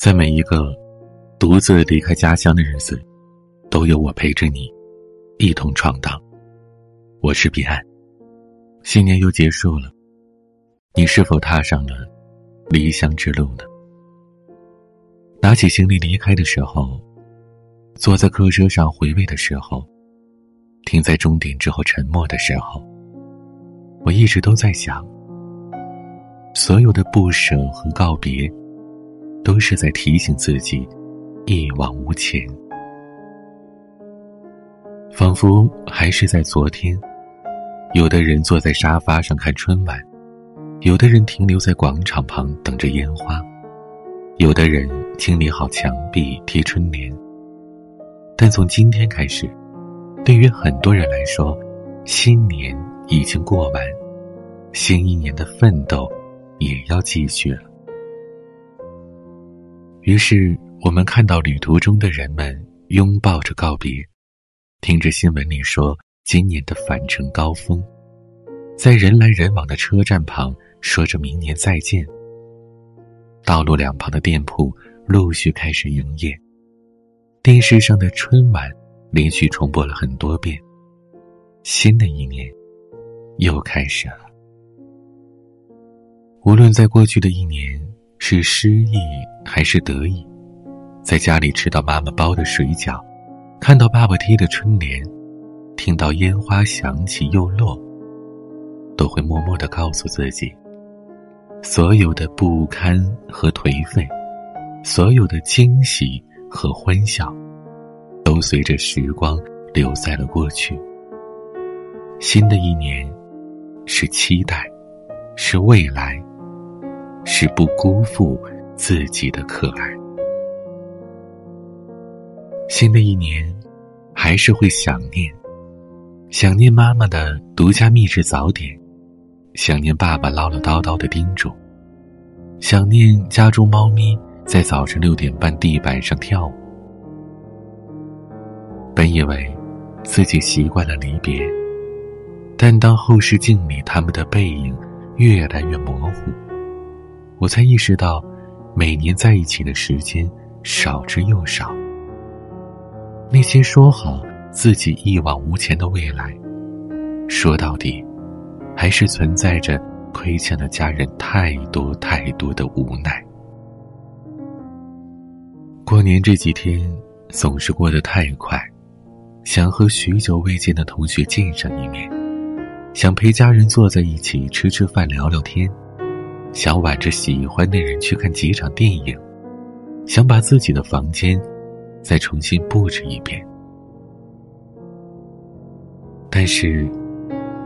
在每一个独自离开家乡的日子，都有我陪着你，一同闯荡。我是彼岸。新年又结束了，你是否踏上了离乡之路呢？拿起行李离开的时候，坐在客车上回味的时候，停在终点之后沉默的时候，我一直都在想。所有的不舍和告别，都是在提醒自己一往无前。仿佛还是在昨天，有的人坐在沙发上看春晚，有的人停留在广场旁等着烟花，有的人清理好墙壁贴春联。但从今天开始，对于很多人来说，新年已经过完，新一年的奋斗。也要继续了。于是，我们看到旅途中的人们拥抱着告别，听着新闻里说今年的返程高峰，在人来人往的车站旁说着明年再见。道路两旁的店铺陆续开始营业，电视上的春晚连续重播了很多遍。新的一年又开始了。无论在过去的一年是失意还是得意，在家里吃到妈妈包的水饺，看到爸爸贴的春联，听到烟花响起又落，都会默默的告诉自己：所有的不堪和颓废，所有的惊喜和欢笑，都随着时光留在了过去。新的一年，是期待，是未来。是不辜负自己的可爱。新的一年，还是会想念，想念妈妈的独家秘制早点，想念爸爸唠唠叨叨的叮嘱，想念家中猫咪在早晨六点半地板上跳舞。本以为自己习惯了离别，但当后视镜里他们的背影越来越模糊。我才意识到，每年在一起的时间少之又少。那些说好自己一往无前的未来，说到底，还是存在着亏欠了家人太多太多的无奈。过年这几天总是过得太快，想和许久未见的同学见上一面，想陪家人坐在一起吃吃饭聊聊天。想挽着喜欢的人去看几场电影，想把自己的房间再重新布置一遍，但是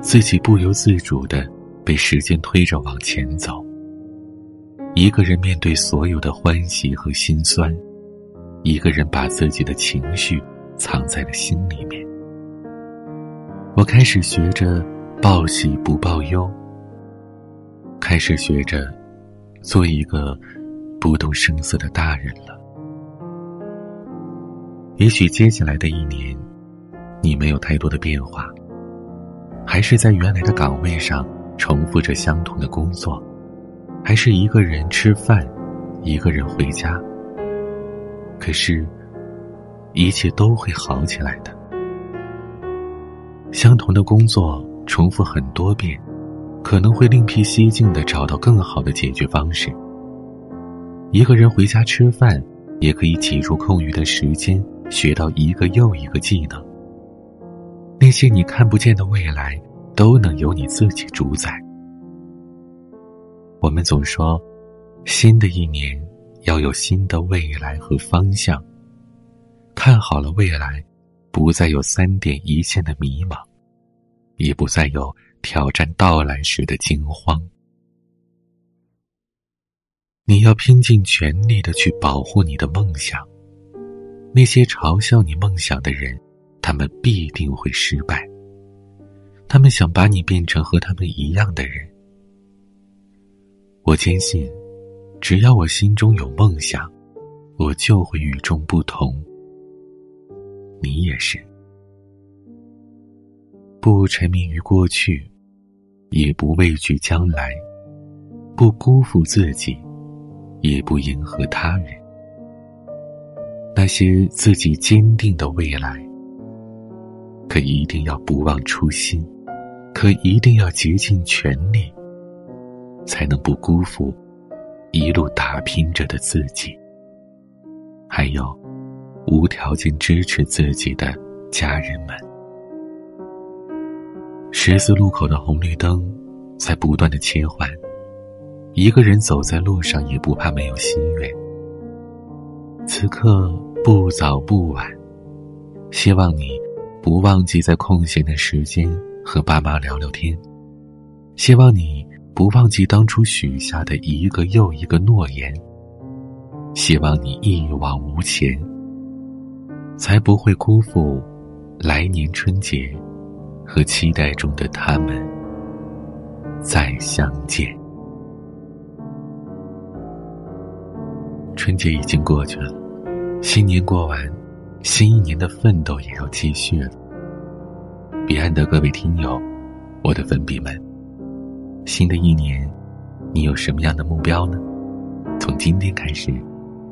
自己不由自主的被时间推着往前走。一个人面对所有的欢喜和心酸，一个人把自己的情绪藏在了心里面。我开始学着报喜不报忧。开始学着做一个不动声色的大人了。也许接下来的一年，你没有太多的变化，还是在原来的岗位上重复着相同的工作，还是一个人吃饭，一个人回家。可是，一切都会好起来的。相同的工作重复很多遍。可能会另辟蹊径的找到更好的解决方式。一个人回家吃饭，也可以挤出空余的时间学到一个又一个技能。那些你看不见的未来，都能由你自己主宰。我们总说，新的一年要有新的未来和方向。看好了未来，不再有三点一线的迷茫，也不再有。挑战到来时的惊慌，你要拼尽全力的去保护你的梦想。那些嘲笑你梦想的人，他们必定会失败。他们想把你变成和他们一样的人。我坚信，只要我心中有梦想，我就会与众不同。你也是，不沉迷于过去。也不畏惧将来，不辜负自己，也不迎合他人。那些自己坚定的未来。可一定要不忘初心，可一定要竭尽全力，才能不辜负一路打拼着的自己。还有，无条件支持自己的家人们。十字路口的红绿灯在不断的切换，一个人走在路上也不怕没有心愿。此刻不早不晚，希望你不忘记在空闲的时间和爸妈聊聊天，希望你不忘记当初许下的一个又一个诺言。希望你一往无前，才不会辜负来年春节和期待中的他们再相见。春节已经过去了，新年过完，新一年的奋斗也要继续了。彼岸的各位听友，我的粉笔们，新的一年，你有什么样的目标呢？从今天开始。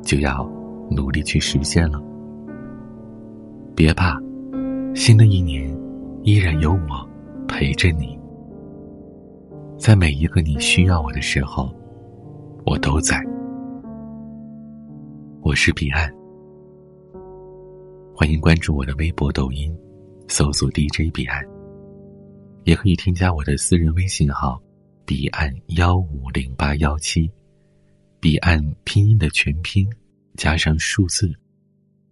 就要努力去实现了。别怕，新的一年依然有我陪着你，在每一个你需要我的时候，我都在。我是彼岸，欢迎关注我的微博、抖音，搜索 DJ 彼岸，也可以添加我的私人微信号彼岸幺五零八幺七。彼岸拼音的全拼，加上数字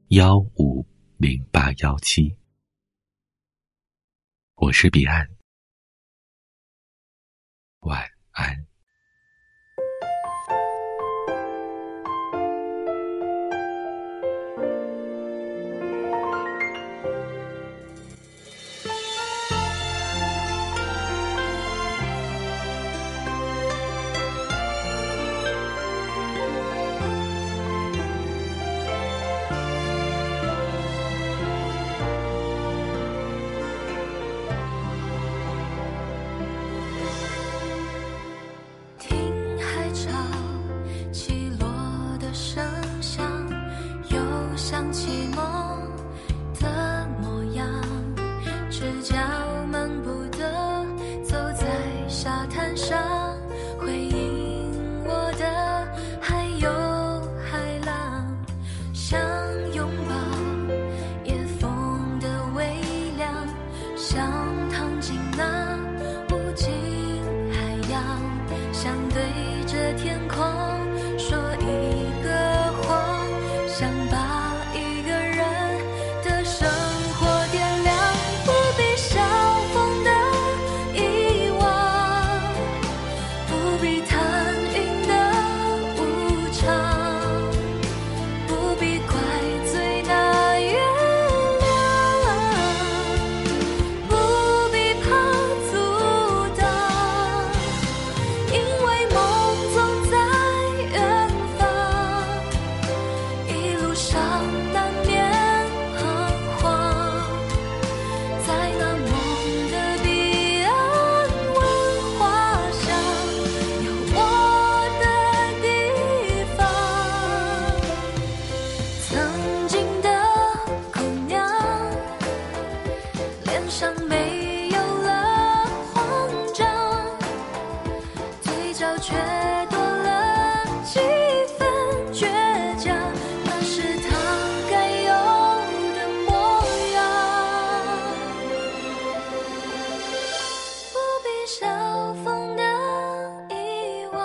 幺五零八幺七。我是彼岸，晚安。沙滩上。却多了几分倔强那是他该有的模样。不必嘲讽的遗忘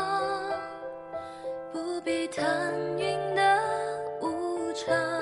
不必贪云的无常。